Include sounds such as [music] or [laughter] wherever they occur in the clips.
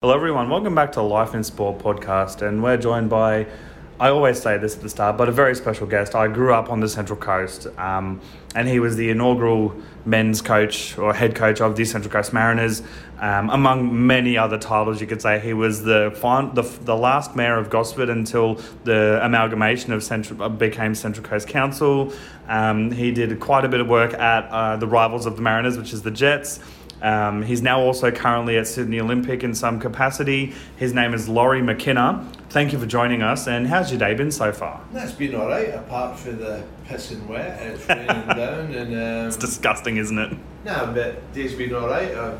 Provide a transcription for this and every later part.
Hello, everyone. Welcome back to Life in Sport podcast, and we're joined by. I always say this at the start, but a very special guest. I grew up on the Central Coast, um, and he was the inaugural men's coach or head coach of the Central Coast Mariners, um, among many other titles. You could say he was the fin- the, the last mayor of Gosford until the amalgamation of Central uh, became Central Coast Council. Um, he did quite a bit of work at uh, the rivals of the Mariners, which is the Jets. Um, he's now also currently at Sydney Olympic in some capacity. His name is Lawrie McKinna. Thank you for joining us. And how's your day been so far? That's been all right, apart from the pissing wet and it's raining [laughs] down. And um, It's disgusting, isn't it? No, but day's been all right. Uh,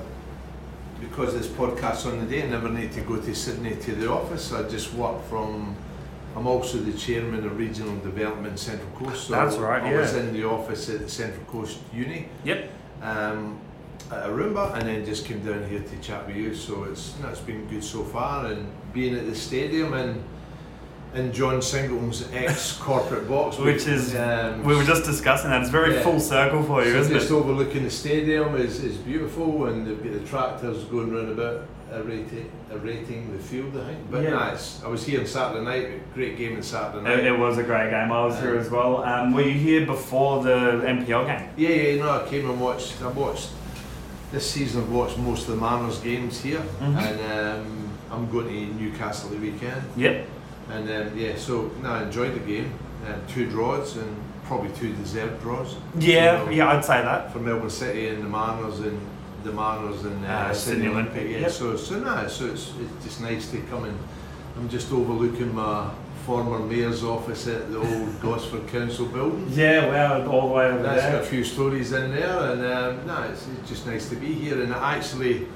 because this podcast's on the day, I never need to go to Sydney to the office. I just work from. I'm also the chairman of Regional Development Central Coast. So That's right, I was yeah. in the office at the Central Coast Uni. Yep. um, at Ourimbah and then just came down here to chat with you. So it's no, it's been good so far and being at the stadium and in John Singleton's ex corporate box, [laughs] Which is, um, we were just discussing that. It's very Yeah. full circle for you, so isn't it? just it? overlooking the stadium is, is beautiful and they've got the tractors going round about rating, rating the field I think. But Yeah. it's, I was here on Saturday night, great game on Saturday night. It, it was a great game. I was here as well. Um, were you here before the NPL game? Yeah, yeah, no, I came and watched. I watched this season. I've watched most of the Mariners games here, Mhm. and um, I'm going to Newcastle the weekend. Yep. And um, yeah, so no, I enjoyed the game. Um, two draws and probably two deserved draws. Yeah, You know, yeah, I'd say that. For Melbourne City and the Mariners and the Mariners and uh, Uh, Sydney Sydney Olympic. Olympic, Yeah, yep. so so no, so it's, it's just nice to come and I'm just overlooking my former mayor's office at the old Gosford Council building. Yeah, well, all the way over That's got a few stories in there, and um, no, it's, it's just nice to be here. And actually,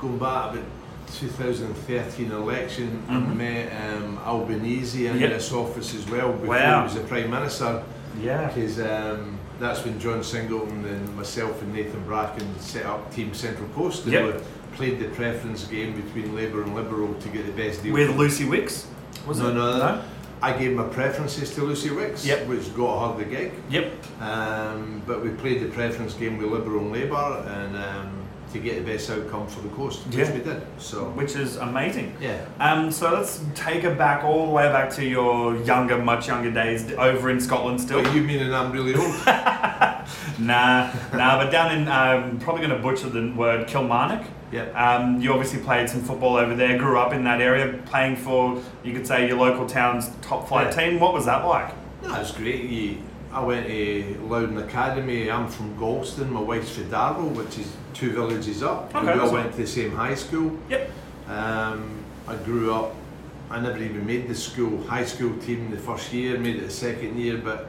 going back about 2013 election, I Mhm. met um, Albanese in Yep. this office as well before Wow. he was the Prime Minister, Yeah. because um, that's when John Singleton and myself and Nathan Bracken set up Team Central Coast and Yep. we played the preference game between Labour and Liberal to get the best deal. With Lucy Wicks? Was No, it? no, no. I gave my preferences to Lucy Wicks, Yep. which got her the gig. Yep. Um, but we played the preference game with Liberal and Labour, and um, to get the best outcome for the coast, which Yeah. we did. So Which is amazing. yeah, Um, so let's take it back all the way back to your younger, much younger days over in Scotland still. but you meaning I'm really old? [laughs] nah, nah, but down in, um, probably going to butcher the word, Kilmarnock. Yeah. Um, you obviously played some football over there, grew up in that area, playing for, you could say, your local town's top flight Yeah. team. What was that like? No, it was great. You, I went to Loudoun Academy. I'm from Galston. My wife's from Darvel, which is two villages up. Okay, we all went to the same high school. Yep. Um, I grew up. I never even made the school high school team the first year. Made it the second year, but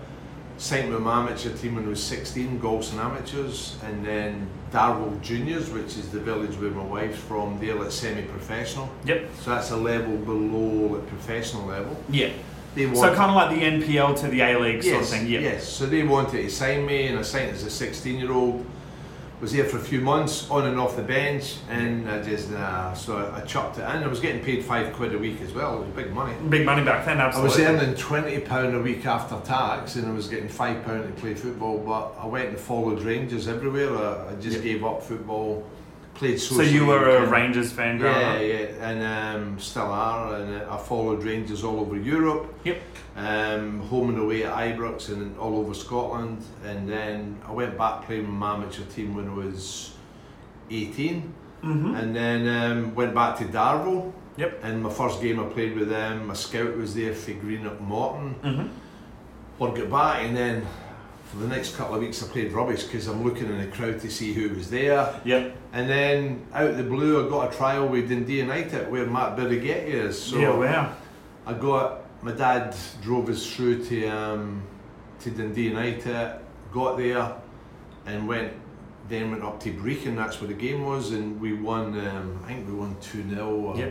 signed with my amateur team when I was 16, Galston amateurs, and then Darvel juniors, which is the village where my wife's from. They're like semi-professional, Yep. so that's a level below like professional level. Yeah. They want So kind of like the NPL to the A League sort of thing. Yeah. Yes, so they wanted to sign me, and I signed as a 16 year old. Was there for a few months, on and off the bench, and I just, nah, so I, chucked it in. I was getting paid five quid a week as well, it was big money. Big money back then, absolutely. I was earning £20 a week after tax, and I was getting £5 to play football, but I went and followed Rangers everywhere. I, I just Yeah. gave up football, played so you were a Rangers fan yeah, yeah, and um, still are. And uh, I followed Rangers all over Europe. Yep. Um, home and away at Ibrox and all over Scotland. And then I went back playing with my amateur team when I was 18. Mm-hmm. And then um, went back to Darvel. Yep. And my first game I played with them, my scout was there for Greenock Morton. Mm-hmm. Or got back and then for the next couple of weeks I played rubbish because I'm looking in the crowd to see who was there. Yep. And then out of the blue, I got a trial with Dundee United where Matt Birighitti is. So yeah, wow. I got my dad drove us through to um, to Dundee United, got there, and went. Then went up to Brechin. That's where the game was, and we won. Um, I think we won two 0 or Yeah.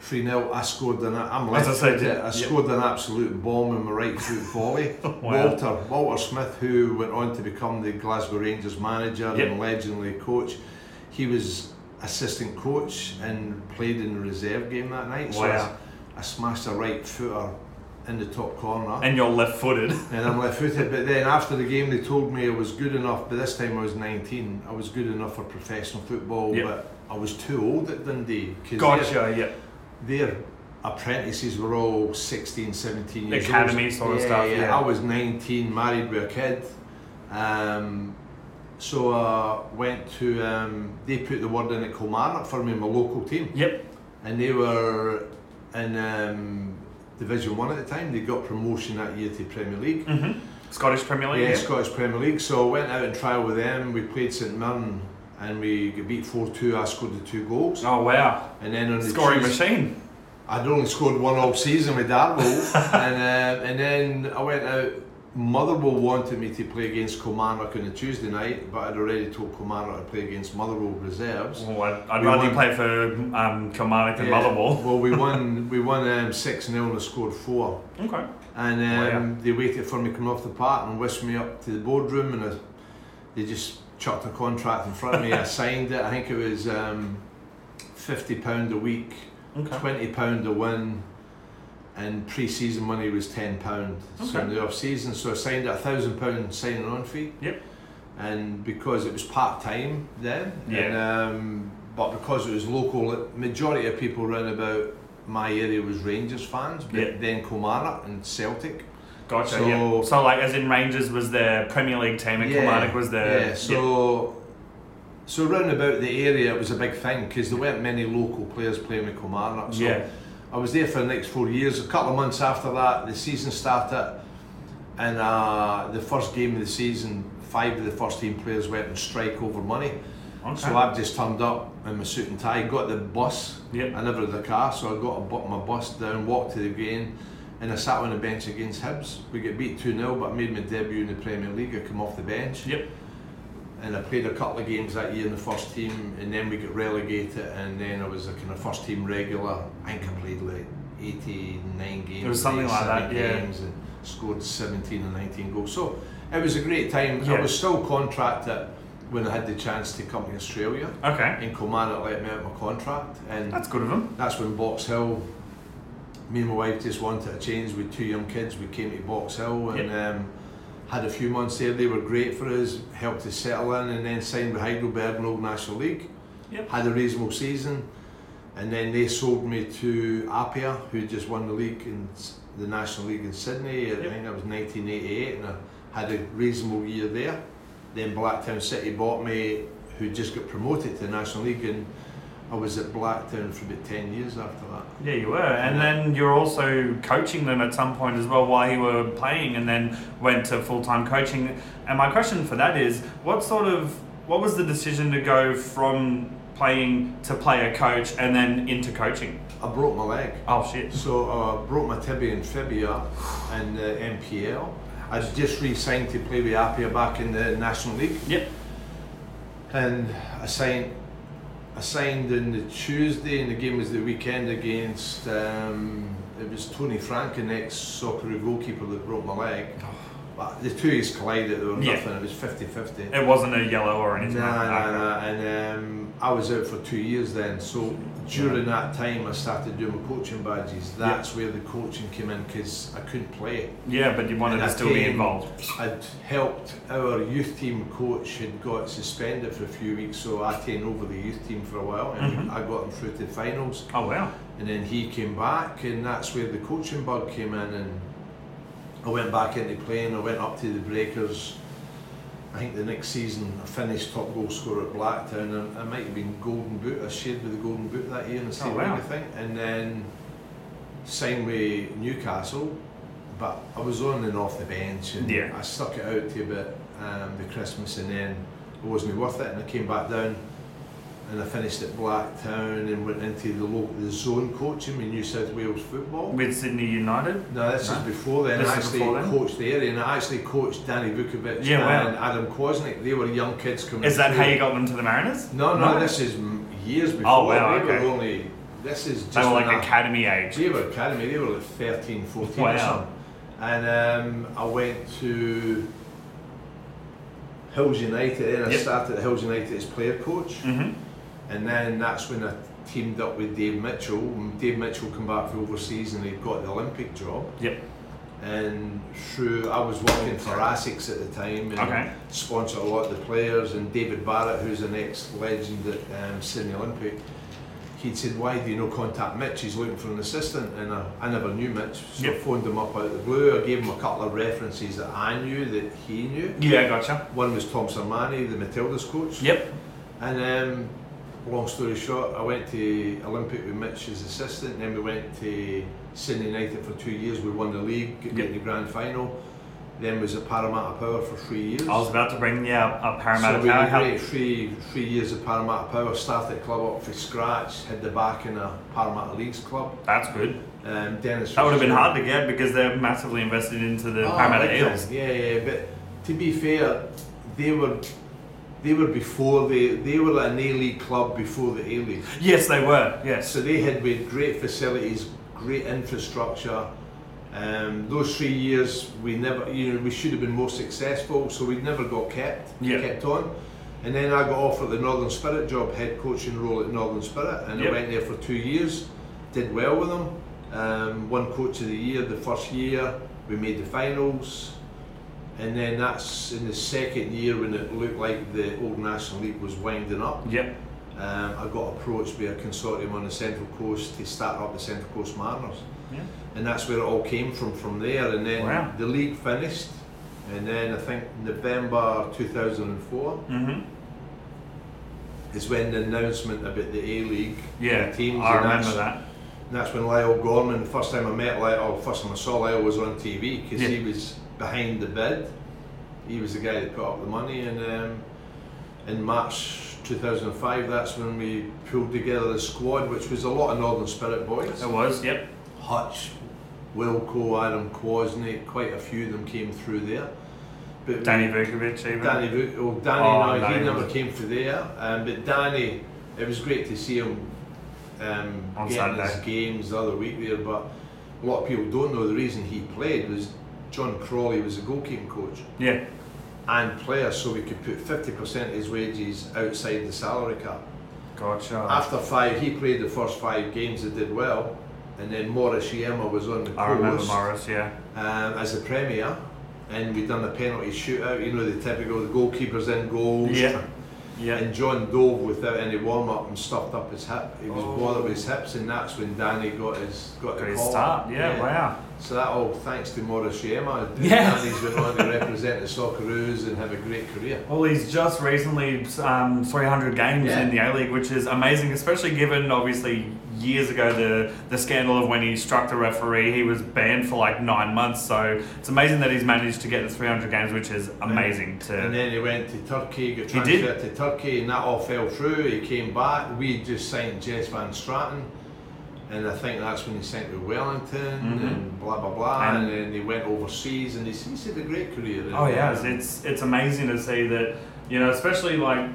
three 0 I scored an. I'm As I said, yeah. I scored an absolute bomb in my right foot volley. [laughs] Wow. Walter Walter Smith, who went on to become the Glasgow Rangers manager Yep. and legendary coach, he was assistant coach and played in the reserve game that night. So Wow. I smashed a right footer in the top corner. And you're left footed. [laughs] and I'm left footed. But then after the game, they told me I was good enough. But this time, I was 19. I was good enough for professional football. Yep. But I was too old at Dundee. Gotcha. Yeah. Their, apprentices were all 16, 17 years Academy old. sort of stuff, yeah. I was 19, married with a kid. Um, so I went to, um, they put the word in at Kilmarnock for me, my local team. Yep. And they were in um, Division 1 at the time. They got promotion that year to Premier League. Mhm. Scottish Premier League. Yeah, Yeah. Scottish Premier League. So I went out and trial with them. We played St Mirren and we got beat 4 2. I scored the two goals. Oh wow. And then on the Scoring Tues- machine. I'd only scored one all season with Darvel. [laughs] and, uh, and then I went out. Motherwell wanted me to play against Kilmarnock on a Tuesday night, but I'd already told Kilmarnock to play against Motherwell reserves. Oh, I'd, I'd We rather won. play for um, Kilmarnock than Yeah, Motherwell. Well, we [laughs] won. We won um, six 0 and I scored four. Okay. And um, they waited for me to come off the park and whisked me up to the boardroom, and I, they just chucked a contract in front of me. I [laughs] signed it. I think it was um, fifty pound a week, Okay. twenty pound a win, and pre-season money was ten pound. So Okay. in the off season, so I signed a thousand pound signing on fee. Yep. And because it was part time then, Yeah. and, um, but because it was local, majority of people round about my area was Rangers fans, but Yeah. then Kilmarnock and Celtic. Gotcha. So- yeah. So like, as in Rangers was their Premier League team, and Kilmarnock was their. yeah. So so round about the area it was a big thing because there weren't many local players playing with Kilmarnock. So yeah. I was there for the next four years. A couple of months after that, the season started, and uh, the first game of the season, five of the first team players went on strike over money. Okay. So I've just turned up in my suit and tie, got the bus. Yep. I never had a car, so I got a, my bus down, walked to the game, and I sat on the bench against Hibs. We get beat 2 0, but I made my debut in the Premier League. I come off the bench. Yep. And I played a couple of games that year in the first team, and then we got relegated, and then I was a kind of first team regular. I think I played like 89 games. It was something like 87 that, yeah. Games and scored 17 or 19 goals. So it was a great time. Yeah. I was still contracted when I had the chance to come to Australia. Okay. And Kilmarnock let me out my contract, and That's good of them. that's when Box Hill. Me and my wife just wanted a change with two young kids. We came to Box Hill and um, had a few months there. They were great for us, helped us settle in, and then signed with Heidelberg in Old National League. Yep. Had a reasonable season, and then they sold me to Apia, who just won the league in the National League in Sydney. I Yep. think that was 1988, and I had a reasonable year there. Then Blacktown City bought me, who just got promoted to the National League, and I was at Blacktown for about 10 years after that. Yeah, you were, and then you're also coaching them at some point as well while you were playing, and then went to full time coaching. And my question for that is, what sort of what was the decision to go from playing to player coach and then into coaching? I broke my leg. Oh shit! So I uh, broke my tibia and fibia in the MPL. I'd just re-signed to play with Apia back in the National League. Yep. And I signed, I signed on the Tuesday, and the game was the weekend against. Um, it was Tony Frank, an ex-Socceroo goalkeeper, that broke my leg. But the two us collided. There was Yeah. nothing. It was 50-50. It wasn't a yellow or anything. Nah, like nah, that. nah. And um, I was out for two years then. So during that time, I started doing my coaching badges. That's where the coaching came in because I couldn't play. Yeah, but you wanted And to still be involved. I'd helped our youth team coach had got suspended for a few weeks, so I taken over the youth team for a while, and Mhm. I got them through to the finals. Oh wow. And then he came back, and that's where the coaching bug came in, and I went back into playing. I went up to the Breakers. I think the next season I finished top goal scorer at Blacktown, and I might have been Golden Boot. I shared with the Golden Boot that year in the state Oh, wow. I think, and then signed with Newcastle. But I was on and off the bench, and Yeah. I stuck it out to about um, the Christmas, and then it wasn't worth it, and I came back down and I finished at Blacktown and went into the local the zone coaching with New South Wales football. With Sydney United. No, this No? is before then. This I actually then? coached the area and I actually coached Danny Vukovic Yeah, wow. and Adam Kwasnik. They were young kids coming Is that through. how you got them to the Mariners? No, no, this is years before. Oh, wow, they okay. were only, this is just They were like I- academy age. They were academy, they were like 13, 14 Wow. or something. And um, I went to Hills United and I Yep. started at Hills United as player coach. hmm And then that's when I teamed up with Dave Mitchell. Dave Mitchell come back from overseas and he got the Olympic job. Yep. And through, I was working for ASICS at the time and Okay. sponsored a lot of the players. And David Barrett, who's an ex-legend at um, Sydney Olympic, he'd said, "Why do you no contact Mitch? He's looking for an assistant." And I, I never knew Mitch, so I phoned him up out of the blue. I gave him a couple of references that I knew that he knew. Yeah, gotcha. One was Tom Sermanni, the Matildas coach. Yep. And um, long story short, I went to Olympic with Mitch as assistant, then we went to Sydney United for two years. We won the league, got Yep. to the grand final. Then was at Parramatta Power for three years. I was about to bring yeah up Parramatta so we Power. had How- three three years of Parramatta Power. Started the club up from scratch, had the back in a Parramatta Leagues club. That's good. Um, Dennis. That would have been hard to get because they're massively invested into the Oh, Parramatta. Eels. Yeah, yeah, but to be fair, they were they were before they they were an A League club before the A League. Yes, they were. Yes. So they had with great facilities, great infrastructure. Um, those three years, we never, you know, we should have been more successful. So we never got kept, Yeah. kept on. And then I got offered the Northern Spirit job, head coaching role at Northern Spirit, and Yep. I went there for two years. Did well with them. Um, won coach of the year the first year. We made the finals. And then that's in the second year when it looked like the old National League was winding up. Yep. Um, I got approached by a consortium on the Central Coast to start up the Central Coast Mariners. Yeah. And that's where it all came from from there. And then Wow. the league finished. And then I think November 2004 Mhm. is when the announcement about the A League Yeah. teams. I remember that's, that. And that's when Lyall Gorman, the first time I met Lyall, first time I saw Lyall was on TV because Yeah. he was behind the bid. He was the guy that put up the money. And um, in March 2005, that's when we pulled together the squad, which was a lot of Northern Spirit boys. It was. Yep. Hutch, Wilco, Adam Kwasnik, quite a few of them came through there. But Danny Vukovic even. Danny, Vu- oh, Danny, Oh, no, no, he never came through there. Um, but Danny, it was great to see him um, On getting his games the other week there. But a lot of people don't know the reason he played was John Crawley was a goalkeeping coach Yeah. and player, so we could put 50% of his wages outside the salary cap. Gotcha. After five, he played the first five games and did well. And then Morris Iemma was on the I remember Morris. Yeah. um, as a premier, and we done a penalty shootout. You know the typical the goalkeepers in goals. Yeah. Yeah. And John dove without any warm up and stuffed up his hip. He was Oh. bothered with his hips, and that's when Danny got his got, Got the his start. Yeah. Wow. So that all thanks to Morris Iemma. [laughs] Yeah. Danny's went on to represent the Socceroos and have a great career. Well, he's just recently um, 300 games Yeah. in the A League, which is amazing, especially given obviously years ago the the scandal of when he struck the referee. He was banned for like nine months, so it's amazing that he's managed to get the 300 games, which is amazing to. And then he went to Turkey, got He did. transferred to Turkey, and that all fell through. He came back. We just signed Jess Vanstrattan, and I think that's when he signed to Wellington Mhm. and blah blah blah. And- And, then he went overseas, and he's, he's had a great career. Oh yeah, it's, it's it's amazing to see that you know, especially like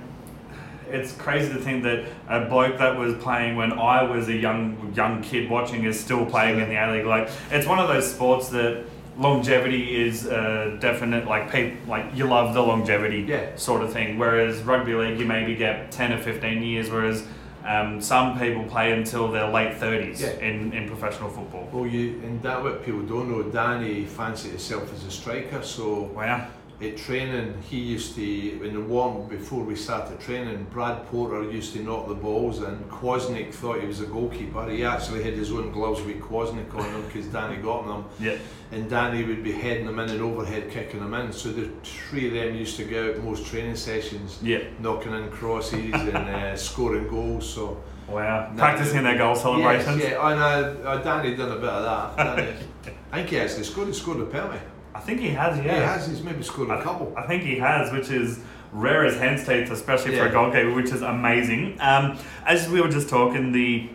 it's crazy to think that a bloke that was playing when I was a young young kid watching is still playing in the A League. Like it's one of those sports that longevity is a definite like pe- like you love the longevity Yeah. sort of thing. Whereas rugby league you maybe get ten or fifteen years, whereas um, some people play until their late thirties Yeah. in, in professional football. Well, you and that what people don't know. Danny fancied himself as a striker, so Wow. At training, he used to, in the warm before we started training, Brad Porter used to knock the balls in. Kwasnik thought he was a goalkeeper. He actually had his own gloves with Kwasnik on them because Danny got them. Yeah. And Danny would be heading them in and overhead kicking them in. So the three of them used to go out most training sessions, Yeah. knocking in crosses and uh, scoring goals. So Wow. Practicing their goal celebrations. Yes, yeah, I know. uh, Danny done a bit of that. [laughs] I think he actually scored. He scored a penalty. I think he has, yeah. Yeah, he has. He's maybe scored a couple. I think he has, which is rare as hen's teeth, especially for a Yeah. goalkeeper, which is amazing. Um, as we were just talking, the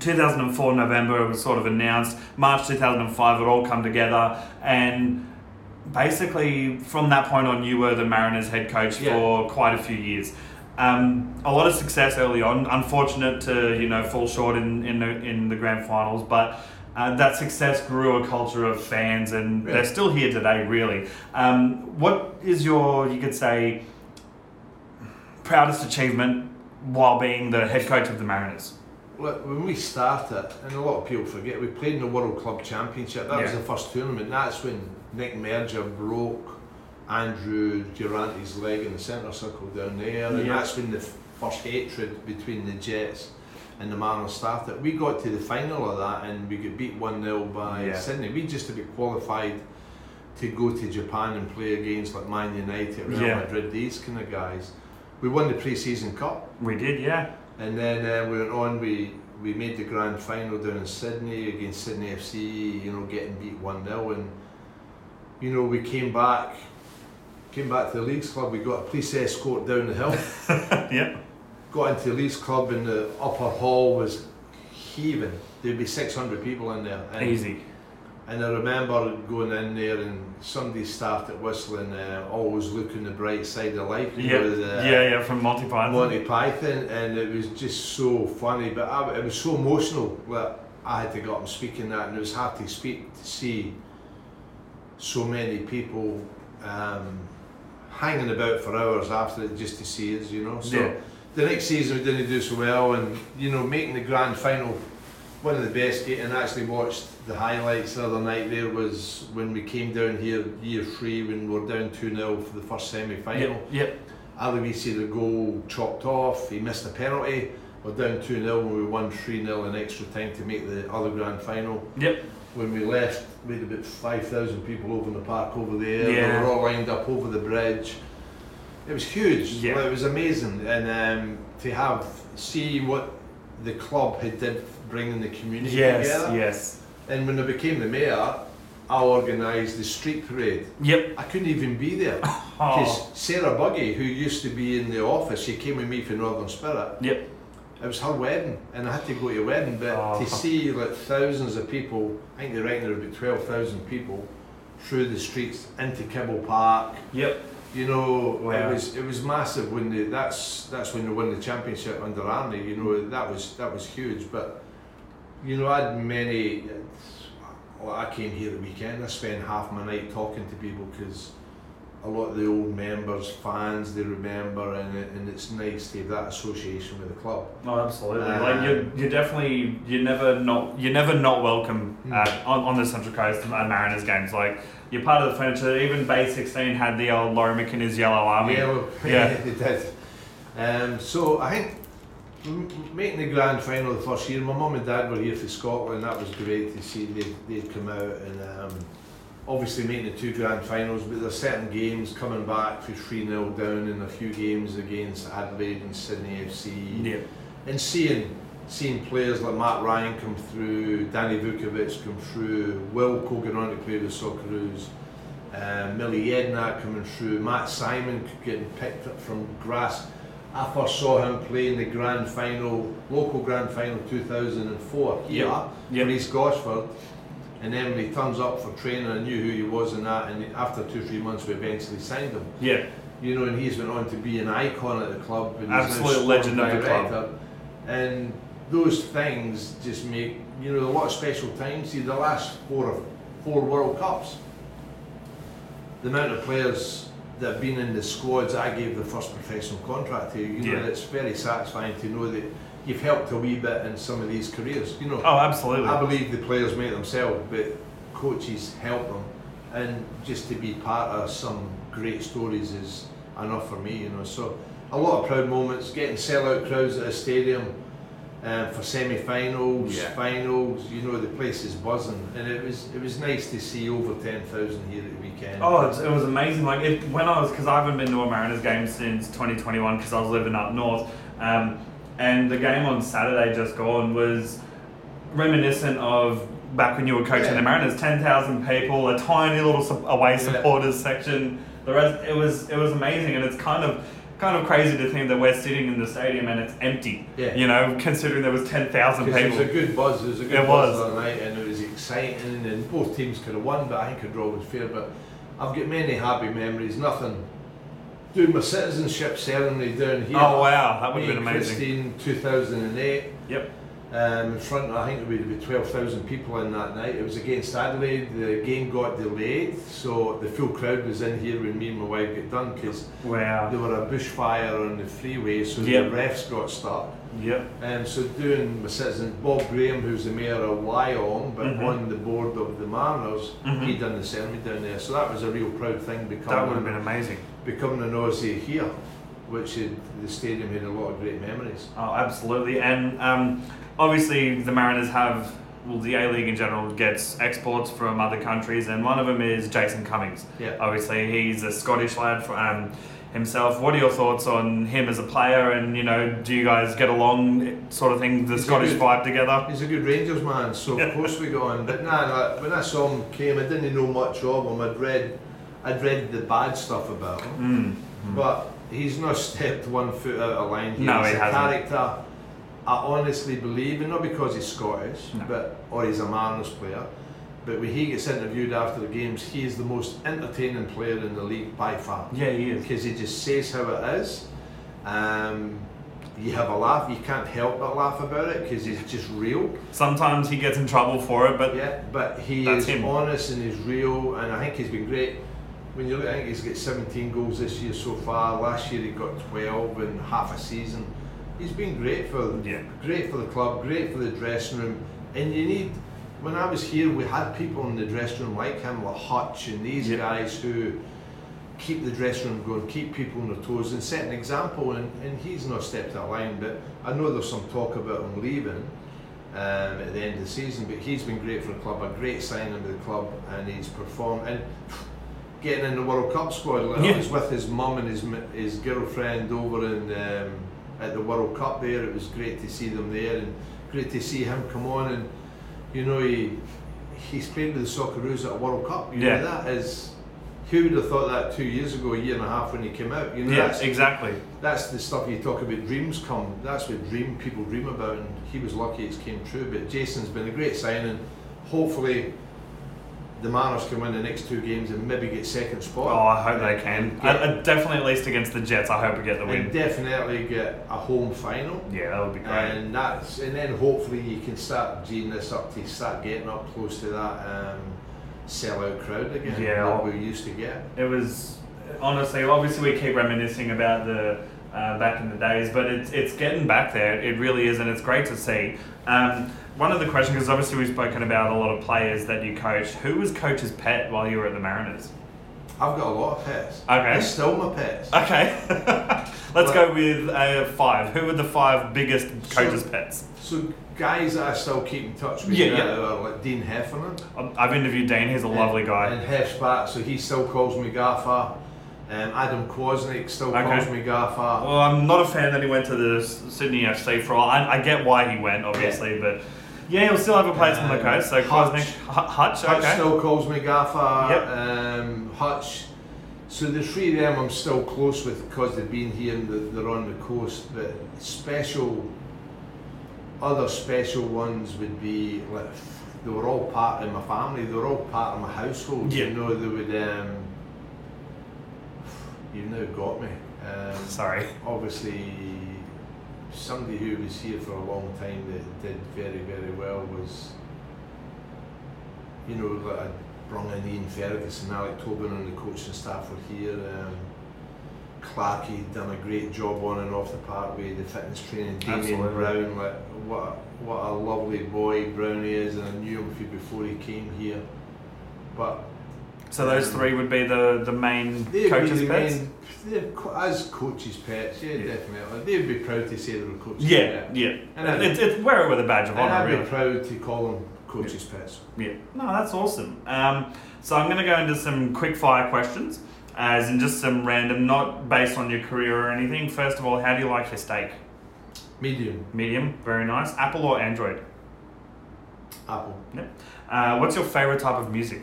2004 November it was sort of announced. March 2005, it all come together, and basically from that point on, you were the Mariners head coach Yeah. for quite a few years. Um, a lot of success early on. Unfortunate to you know fall short in in the, in the grand finals, but. Uh, that success grew a culture of fans, and Yeah. they're still here today. Really, um, what is your you could say proudest achievement while being the head coach of the Mariners? look, when we started, and a lot of people forget, we played in the World Club Championship. That was the first tournament. That's when Nick Mrdja broke Andrew Durante's leg in the centre circle down there, and Yeah. that's when the first hatred between the Jets and the Mariners that We got to the final of that, and we got beat one 0 by Yeah. Sydney. We just to be qualified to go to Japan and play against like Man United, Real Yeah. Madrid, these kind of guys. We won the pre-season cup. We did, yeah. And then uh, we went on. We we made the grand final down in Sydney against Sydney FC. You know, getting beat one 0 and you know we came back, came back to the Leagues Club. We got a police escort down the hill. [laughs] yeah. Got into the Leagues Club and the upper hall was heaving. There'd be six hundred people in there. And, Easy. And I remember going in there and somebody started whistling. Uh, always looking the bright side of life. Yeah. the- yeah, yeah, from Monty Python. Monty Python, and it was just so funny. But I, it was so emotional that I had to go up and speak in that, and it was hard to speak to see so many people um, hanging about for hours after it just to see us, you know. So Yeah. The next season we didn't do so well, and you know, making the grand final. One of the best, and I actually watched the highlights the other night. There was when we came down here, year three, when we were down two 0 for the first semi final. Yep, yep. Aloisi the goal chopped off, he missed a penalty. We're down 2 0 when we won 3 0 in extra time to make the other grand final. Yep. When we left, we had about 5,000 people over in the park over there. Yeah. They were all lined up over the bridge. It was huge. Yeah. It was amazing. And um, to have, see what the club had did bringing the community Yes, together. yes. And when I became the mayor, I organised the street parade. Yep. I couldn't even be there. [laughs] Oh. Because Sarah Buggy, who used to be in the office, she came with me for Northern Spirit. Yep. It was her wedding, and I had to go to a wedding. But Oh. to see like thousands of people, I think they reckon there were about twelve thousand people through the streets into Kibble Park. Yep. You know, Wow. it was it was massive when they that's that's when they won the championship under Arnie. You know, that was that was huge. But you know, I had many. Well, I came here the weekend. I spent half my night talking to people because a lot of the old members, fans, they remember, and it, and it's nice to have that association with the club. Oh, absolutely. Um, like you, you definitely, you never not, you're never not welcome at, on, on the Central Coast at Mariners games. Like you're part of the furniture. Even Bay 16 had the old Lawrie McKinna's Yellow Army. Yeah, well, [laughs] Yeah. they did. Um, so I think making the grand final the first year, my mum and dad were here for Scotland. That was great to see they they'd come out and um, obviously making the two grand finals. But there's certain games coming back for three 0 down in a few games against Adelaide and Sydney FC, Yeah. and seeing seeing players like Matt Ryan come through, Danny Vukovic come through, Will Cogan on to play with Socceroos, uh, Mile Jedinak coming through, Matt Simon getting picked up from grass. I first saw him play in the grand final, local grand final 2004 here Yep. for Yep. East Gosford. And then when he turns up for training, I knew who he was in that. And after two, three months, we eventually signed him. Yeah. You know, and he's went on to be an icon at the club. And Absolute legend of the club. And those things just make you know a lot of special times. See, the last four four World Cups, the amount of players that have been in the squads I gave the first professional contract to, you know, Yeah. it's very satisfying to know that you've helped a wee bit in some of these careers. You know, Oh, absolutely. I believe the players make themselves, but coaches help them, and just to be part of some great stories is enough for me. You know, so a lot of proud moments, getting sellout crowds at a stadium um, for semi-finals, Yeah. finals. You know, the place is buzzing, and it was it was nice to see over ten thousand here at the weekend. Oh, it, it was amazing. Like it, when I was, because I haven't been to a Mariners game since 2021 because I was living up north. Um, and the game on Saturday just gone was reminiscent of back when you were coaching Yeah. the Mariners. 10,000 people, a tiny little away Yeah. supporters section. The rest, it was it was amazing, and it's kind of kind of crazy to think that we're sitting in the stadium and it's empty. Yeah. You know, considering there was 10,000 people. it was a good buzz. It was a good It buzz was. night, and it was exciting. And both teams could have won, but I think a draw was fair. But I've got many happy memories. Nothing. Doing my citizenship ceremony down here. oh wow, that would have been amazing. Christine, 2008. Yep. Um, in front, of, I think there would be 12,000 people in that night. It was against Adelaide. The game got delayed, so the full crowd was in here when me and my wife got done because Wow. there were a bushfire on the freeway, so Yep. the refs got stuck. Yeah. Um, so doing my citizens, Bob Graham, who's the mayor of Wyong, but Mhm. on the board of the Mariners, Mhm. he done the ceremony down there. So that was a real proud thing That would becoming have been amazing. becoming an Aussie here, which had, the stadium had a lot of great memories. Oh, absolutely. And um, obviously, the Mariners have, well, the A League in general gets exports from other countries, and one of them is Jason Cummings. Yeah. Obviously, he's a Scottish lad for, um, himself. What are your thoughts on him as a player? And, you know, do you guys get along, sort of thing, the He's Scottish good- vibe together? He's a good Rangers man, so of course we got on. But nah, nah, when I saw him came, I didn't know much of him. I'd read, I'd read the bad stuff about him. Mm. But he's not stepped one foot out of line here. No, he's he a hasn't. character I honestly believe, and not because he's Scottish, No. but or he's a Mariners player, but when he gets interviewed after the games, he is the most entertaining player in the league by far. Yeah, he is. Because he just says how it is. Um, you have a laugh, you can't help but laugh about it because he's just real. Sometimes he gets in trouble for it, but Yeah, but he is him. honest and he's real, and I think he's been great. When you look, I think he's got 17 goals this year so far. Last year he got 12 in half a season. He's been great for Yeah. great for the club, great for the dressing room, and you need. When I was here, we had people in the dressing room like him, like Hutch, and these Yeah. guys who keep the dressing room going, keep people on their toes, and set an example. And, and he's not stepped that line, but I know there's some talk about him leaving um, at the end of the season. But he's been great for the club, a great signing with the club, and he's performed. And getting in the World Cup squad, like Yeah. I was with his mum and his his girlfriend over in um, at the World Cup there. It was great to see them there, and great to see him come on. And you know, he he's played with the Socceroos at a World Cup. You Yeah. know, that is. Who would have thought that two years ago, a year and a half when he came out? You know, yeah, that's, exactly. that's the stuff you talk about. Dreams come. That's what dream people dream about, and he was lucky it's came true. But Jason's been a great signing. Hopefully, the Mariners can win the next two games and maybe get second spot. Oh, I hope they can. Yeah. I, I definitely, at least against the Jets, I hope we get the win. definitely get a home final. Yeah, that would be great. And that's and then hopefully you can start geeing this up to start getting up close to that um, sellout crowd again. Yeah. that we used to get. It was honestly, obviously, we keep reminiscing about the uh, back in the days, but it's it's getting back there. It really is, and it's great to see. Um, one of the questions, because obviously we've spoken about a lot of players that you coached. Who was coach's pet while you were at the Mariners? I've got a lot of pets. Okay. They're still my pets. Okay, [laughs] let's go with uh, five. Who were the five biggest coach's So- pets? So guys that I still keep in touch with Yeah, yeah. like Dean Heffernan. Um, I've interviewed Dean. He's a lovely guy. And Hef's back, so he still calls me Gaffer. Um, Adam Kwasnik still Okay. calls me Gaffer. Well, I'm not a fan that he went to the Sydney FC for all. I, I get why he went, obviously, but yeah, he'll still have a place on the Um, coast. So Hutch. Hutch, Hutch okay. still calls me Gaffer. Yep. Um, Hutch. So the three of them I'm still close with because they've been here and they're on the coast. But special, other special ones would be like they were all part of my family. They were all part of my household. Yeah. You know, they would. Um, you've now got me. Um, Sorry. obviously somebody who was here for a long time that did very very well was you know like I brought in Ian Ferguson, Alex Tobin and the coaching staff were here um, Clarkey done a great job on and off the park with the fitness training Damien. Brown like what a, what a lovely boy Brownie is and I knew him before he came here but So those three would be the, the main They'd coaches' be the pets? main, they're co- as coaches' pets, yeah, Yeah. definitely. They'd be proud to say they were coaches' Yeah, pet. yeah. And it's, it's wear it with a badge of And honour, I'd really. be proud to call them coaches' pets. Yeah. No, that's awesome. Um, so I'm going to go into some quick fire questions, as in just some random, not based on your career or anything. First of all, how do you like your steak? Medium, Medium, very nice. Apple or Android? apple, Yep. Uh, what's your favourite type of music?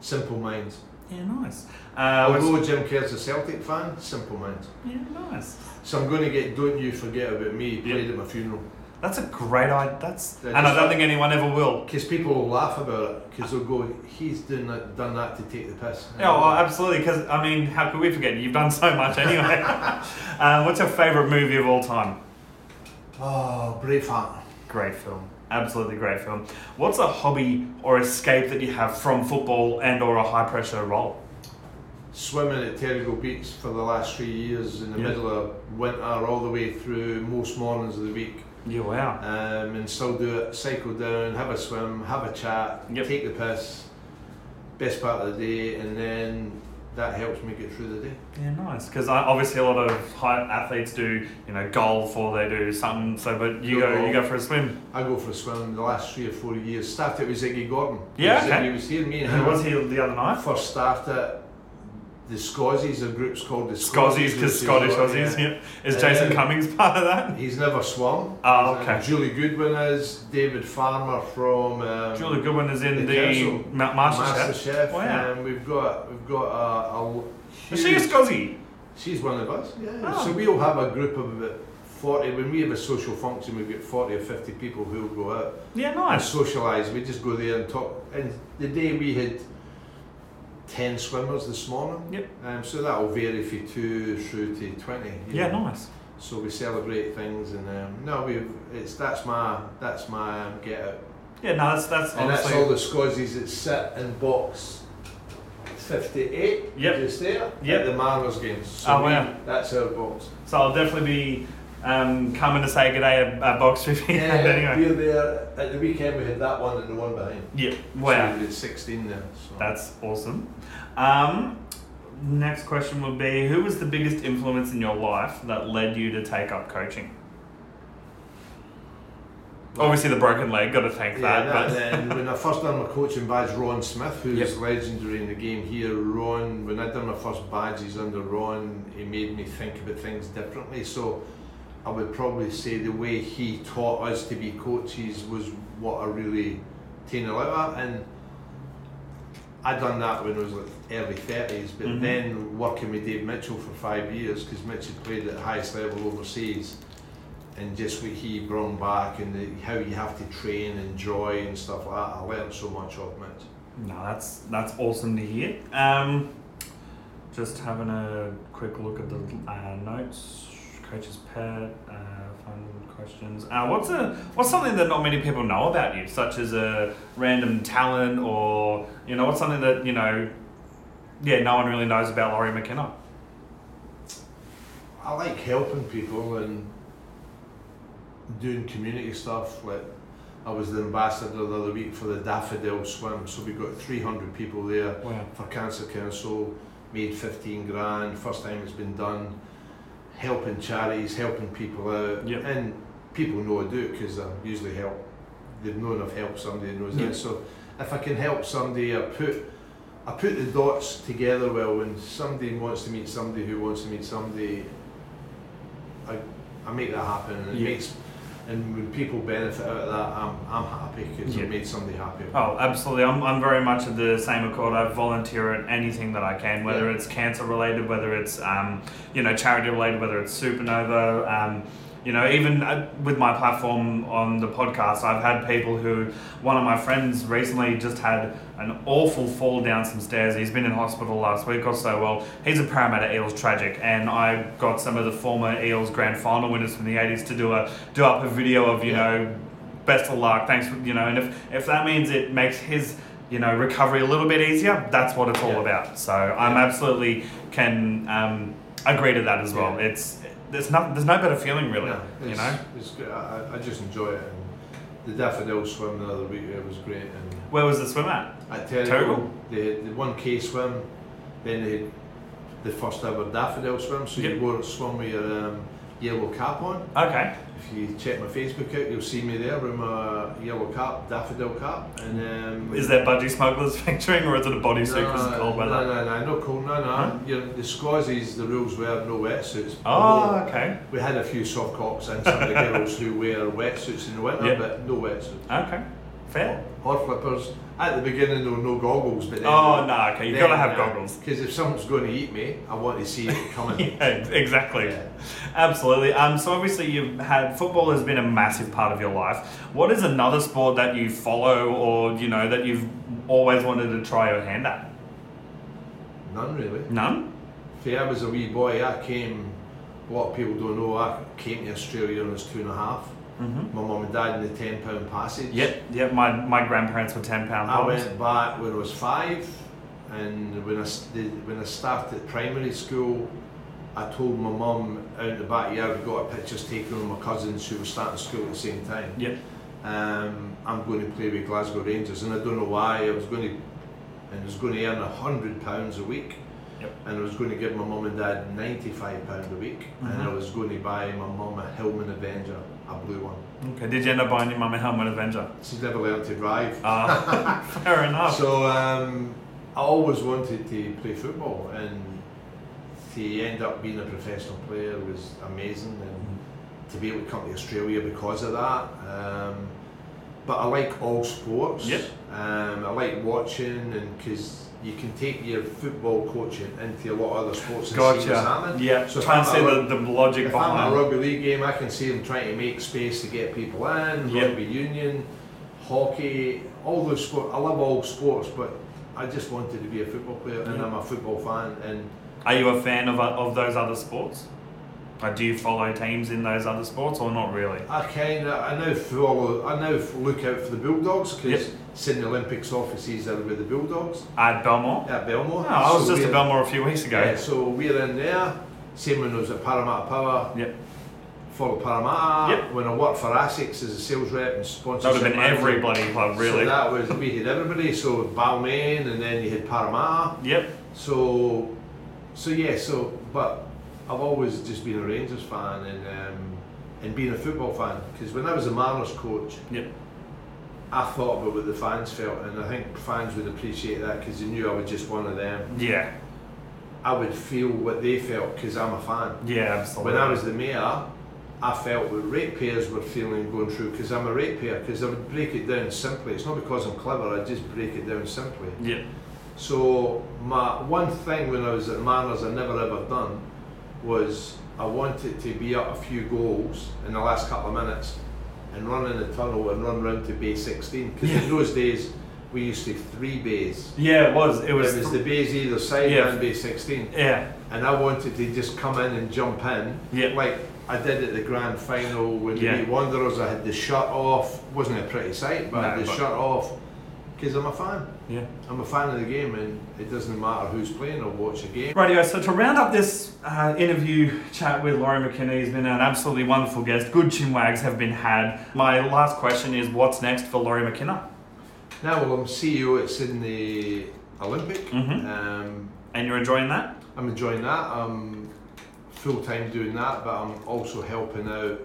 Simple minds. Yeah, nice. Uh, what's- Although Jim Kerr's a Celtic fan, simple minds. yeah, nice. So I'm going to get Don't You Forget About Me Yeah. played at my funeral. That's a great idea. That's, Yeah, and I don't like- think anyone ever will. Because people will laugh about it, because they'll go, he's doing that, done that to take the piss. Yeah, well, absolutely. Because I mean, how could we forget? You've done so much anyway. [laughs] uh, what's your favourite movie of all time? Oh, Braveheart. Great film. Absolutely great film. What's a hobby or escape that you have from football and or a high pressure role? swimming at Terrigal Beach for the last three years in the Yeah. middle of winter, all the way through most mornings of the week, Yeah, wow. um, and still do it. Cycle down, have a swim, have a chat, Yep. take the piss. Best part of the day, and then that helps me get through the day. Yeah, nice. Because obviously a lot of high athletes do, you know, golf or they do something. So, but you Go go, you go for a swim. I go for a swim the last three or four years. Started with Ziggy Gordon. Yeah, Ziggy okay. was here. Me and him was here the other night? first started. The Scozzies, a group's called the Scozzies, because Scottish Aussies. yeah. Yeah. Is Jason Um, Cummings part of that? He's never swum. Oh, okay. Julie Goodwin is. David Farmer from um, Julie Goodwin is in the the. Ma- Master Chef. Wow. Um, we've got we've got a, a Is she a huge- Scozzy? She's one of us. Yeah. Oh. So we'll have a group of about forty. When we have a social function, we get forty or fifty people who will go out. Yeah, and nice. socialise. We just go there and talk. And the day we had ten swimmers this morning. Yep. Um, so that will vary from two through to twenty. Yeah, know. nice. So we celebrate things, and um, no, we it's that's my that's my um, get out, Yeah, no, that's that's and that's all the Scozzies that sit in box fifty eight. Yep. Just there. Yep. At the Mariners games. So Oh, we- wow. That's our box. so I'll definitely be um, coming to say good day at, at Box 50. Yeah. anyway. We're there at the weekend. We had that one and the one behind. Yeah. So Wow. we did sixteen there. So. That's awesome. Um, next question would be Who was the biggest influence in your life that led you to take up coaching? Obviously, the broken leg, got to thank Yeah, that. that, but and when I first done my coaching badge, Ron Smith, who's Yep. legendary in the game here, Ron, when I done my first badges under Ron, he made me think about things differently. So I would probably say the way he taught us to be coaches was what I really taken a lot at. And I done that when I was like early 30s, but Mhm. then working with Dave Mitchell for five years, because Mitchell played at the highest level overseas and just what he brought back and the, how you have to train and joy and stuff like that. I learned so much off Mitch. no, that's that's awesome to hear. Um, just having a quick look at the uh, notes, coach's pet, uh, questions. Uh, what's a what's something that not many people know about you, such as a random talent, or you know, what's something that you know, yeah, no one really knows about Lawrie McKinna. I like helping people and doing community stuff. Like I was the ambassador the other week for the Daffodil Swim, so we got 300 people there. Wow. for Cancer Council, made 15 grand, first time it's been done, helping charities, helping people out, Yep. and people know I do it because I usually help. They've known I've helped somebody knows Yep. it. So if I can help somebody, I put I put the dots together well. When somebody wants to meet somebody who wants to meet somebody, I, I make that happen, and it makes. And when people benefit out of that, I'm, I'm happy because Yeah. I made somebody happy. Oh, absolutely. I'm, I'm very much of the same accord. I volunteer at anything that I can, whether Yeah. it's cancer related, whether it's um, you know charity related, whether it's Supernova. Um, you know, even uh, with my platform on the podcast, I've had people who. One of my friends recently just had an awful fall down some stairs. He's been in hospital last week or so. Well, he's a Parramatta Eels tragic, and I got some of the former Eels grand final winners from the '80s to do a do up a video of you know best of luck. Thanks, for, you know, and if if that means it makes his you know recovery a little bit easier, that's what it's all Yeah. about. So I'm Yeah. absolutely can um, agree to that as well. Yeah. It's there's no there's no better feeling really. No, you know, it's good. I, I just enjoy it. And the daffodil swim the other week it was great. And where was the swim at? at Terrigal, they had the one K swim, then they had the first ever daffodil swim. So Yep. you wore swim with your um, yellow cap on. Okay, If you check my Facebook out, you'll see me there with my yellow cap, daffodil cap, and um, is that budgie smugglers [laughs] featuring or is it a bodysuit because it's cold no, weather? no, no, no cold, no, no. Huh? You're, the Scozzies, the rules were no wetsuits. Oh, Although okay, We had a few soft cocks and some of the girls who wear wetsuits in the winter, Yeah. but no wetsuit. okay, fair. Hot flippers. At the beginning, there were no goggles, but then. Oh no, okay, you've got to have goggles. Because if someone's going to eat me, I want to see it coming. [laughs] Yeah, exactly. Yeah. Absolutely. Um, so obviously you've had football has been a massive part of your life. What is another sport that you follow or you know that you've always wanted to try your hand at? None really. None. If I was a wee boy, I came. A lot of people don't know. I came to Australia when I was two and a half. Mm-hmm. My mum and dad in the ten pound passage. Yep. Yep. My my grandparents were ten pound I went back when I was five, and when I when I started primary school, I told my mum out the back yard we got a pictures taken of my cousins who were starting school at the same time. Yep. Um, I'm going to play with Glasgow Rangers, and I don't know why. I was going to, and I was going to earn a hundred pounds a week, Yep. and I was going to give my mum and dad ninety-five pound a week, and I was going to buy my mum a Hillman Avenger, a blue one. Okay. Did you end up buying your mum a Hillman Avenger? She's never learned to drive. Ah, [laughs] fair enough. So um, I always wanted to play football, and to end up being a professional player was amazing, and to be able to come to Australia because of that. Um, but I like all sports. Yep. Um, I like watching, and because you can take your football coaching into a lot of other sports and see what's Gotcha. happening. Yeah. So if Try and I'm see the, the logic If I'm a rugby league game, I can see them trying to make space to get people in. Yep. Rugby union, hockey, all those sports. I love all sports, but I just wanted to be a football player, and Yeah. I'm a football fan. And Are you a fan of of those other sports? Like, do you follow teams in those other sports or not really? I kind of, I now follow, I now look out for the Bulldogs because Yep. Sydney Olympics offices are with the Bulldogs At Belmore. at Belmore. Oh, I was So just at Belmore a few weeks ago. Yeah, so we're in there. Same when I was at Parramatta Power. Yep. Follow Parramatta. Yep. When I worked for ASICS as a sales rep and sponsor. That would have been manager. every bloody club, really. So that was we had everybody. So Balmain, and then you had Parramatta. yep. So, so yeah. So, but I've always just been a Rangers fan and um, and being a football fan because when I was a Mariners coach, Yep. I thought about what the fans felt, and I think fans would appreciate that because they knew I was just one of them. Yeah. I would feel what they felt because I'm a fan. Yeah, absolutely. When I was the mayor, I felt what ratepayers were feeling going through because I'm a ratepayer. Because I would break it down simply. It's not because I'm clever. I just break it down simply. Yep. So my one thing when I was at Mariners, I never ever done was I wanted to be up a few goals in the last couple of minutes and run in the tunnel and run round to bay 16. Because Yeah. in those days we used to three bays. Yeah, it was. It It was. was, the bays either side Yeah. and bay 16. yeah. And I wanted to just come in and jump in Yeah. like I did at the grand final when Yeah. we beat Wanderers. I had the shirt off. wasn't a pretty sight, but I had the but- shirt off because I'm a fan. Yeah. I'm a fan of the game, and it doesn't matter who's playing. I'll watch a game. Radio. So to round up this uh, interview chat with Lawrie McKinna, he's been an absolutely wonderful guest. Good chinwags have been had. My last question is, what's next for Lawrie McKinna? Now, well, I'm CEO at Sydney Olympic. Mhm. Um, And you're enjoying that? I'm enjoying that. I'm full time doing that, but I'm also helping out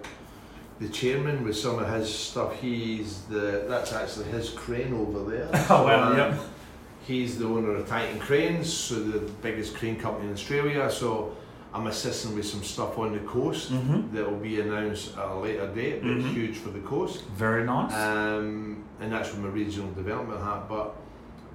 the chairman with some of his stuff. He's the that's actually his crane over there. [laughs] Oh wow. Um, Yep. He's the owner of Titan Cranes, so the biggest crane company in Australia. So I'm assisting with some stuff on the coast Mm-hmm. that will be announced at a later date, but Mhm. huge for the coast. Very nice. Um, and that's from a regional development hat. But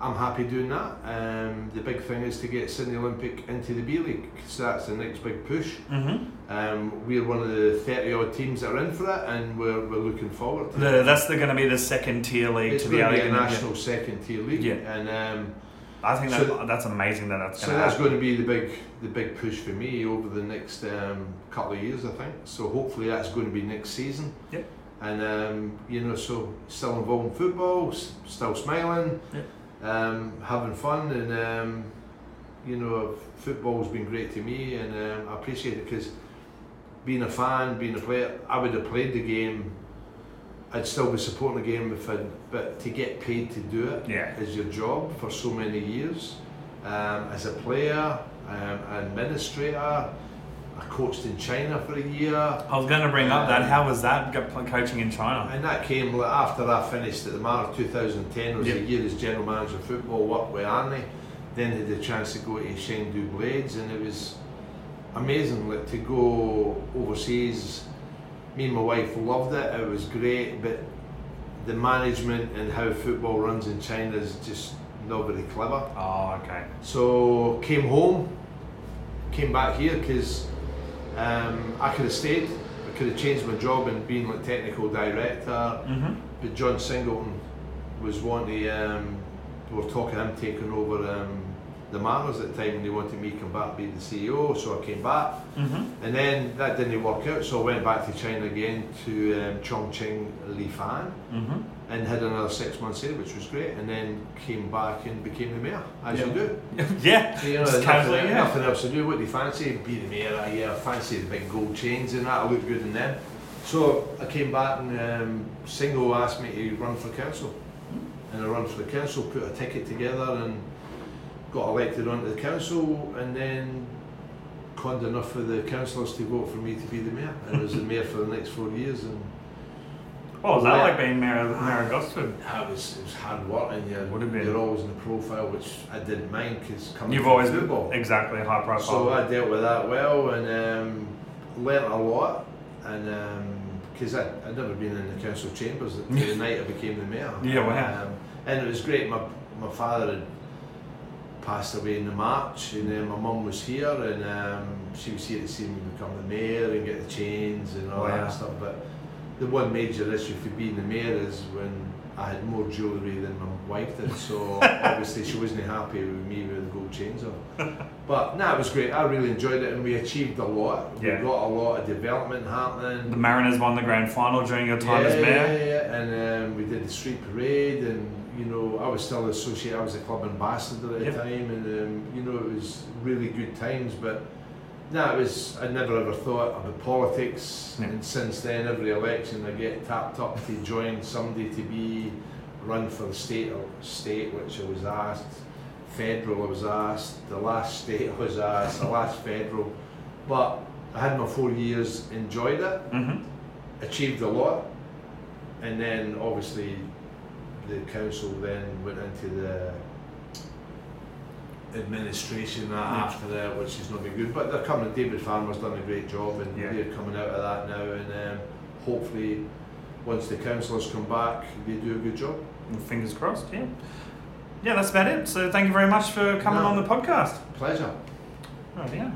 I'm happy doing that. Um, the big thing is to get Sydney Olympic into the B League, because that's the next big push. mm-hmm. Um, we're one of the 30 odd teams that are in for it, and we're, we're looking forward to it. The, that's going to be the second tier league It's to be going able to to be a national second tier league, Yeah. and um, I think So- that, that's amazing that that's so going to that's going to be the big the big push for me over the next um, couple of years, I think. So hopefully that's going to be next season. Yep. And um, you know, so still involved in football, still smiling, Yep. Um, having fun, and um, you know, football's been great to me, and um, I appreciate it because being a fan, being a player, I would have played the game. I'd still be supporting the game if I'd, but to get paid to do it Yeah. is your job for so many years. Um, as a player, um, administrator, I coached in China for a year, I was going to bring up that. How was that coaching in China? and that came after I finished at the Mar 2010. It was a year as general manager of football, worked with Arnie. Then had the chance to go to Chengdu Blades, and it was amazing. Like to go overseas, me and my wife loved it. It was great, but the management and how football runs in China is just not very clever. Oh, okay. So came home, came back here because um, I could have stayed. I could have changed my job and been like technical director. Mm-hmm. But John Singleton was wanting. Um, we were talking him taking over um, the Mariners at the time, and they wanted me to come back be the CEO. So I came back, Mm-hmm. and then that didn't work out. So I went back to China again to um, Chongqing Li Fan Mm-hmm. And had another six months there, which was great. And then came back and became the mayor, as Yeah. you do. [laughs] yeah, You know, just there's casually, nothing, yeah. nothing else to do. What do you fancy? Be the mayor? Yeah, I fancy the big gold chains and that. I look good in them. So I came back and um, Singo asked me to run for council. And I run for the council, put a ticket together and got elected onto the council and then conned enough of the councillors to vote for me to be the mayor. And I was the mayor for the next four years and What was that like being mayor, mayor of Gosford? It was, it was hard work and you're, Would have been. you're always in the profile, which I didn't mind because coming You've from always football. exactly high profile. So I dealt with that well and um, learnt a lot. And because I I'd never been in the council chambers until the [laughs] night I became the mayor. Yeah, wow. Um, and it was great. My my father had passed away in the March, and then my mum was here, and um, she was here to see me become the mayor and get the chains and all Wow. that stuff. But the one major issue for being the mayor is when I had more jewellery than my wife did, so [laughs] obviously she wasn't happy with me with the gold chains on. But no, it was great. I really enjoyed it, and we achieved a lot. Yeah. We got a lot of development happening. the Mariners won the grand final during your time as mayor. yeah, yeah. And um, we did the street parade, and you know, I was still associated. I was a club ambassador at Yep. the time, and um, you know, it was really good times. But no, it was. I never ever thought about politics, and since then, every election I get tapped up to join somebody to be run for the state or state, which I was asked. Federal, I was asked. The last state I was asked. The last federal, but I had my four years, enjoyed it hmm achieved a lot, and then obviously the council then went into the administration that Yeah. after that, which is not been good. But they're coming. David Farmer's done a great job, and Yeah. they're coming out of that now. And um, hopefully, once the councillors come back, they do a good job. Fingers crossed. Yeah. Yeah, that's about it. So thank you very much for coming No. on the podcast. Pleasure. Oh yeah.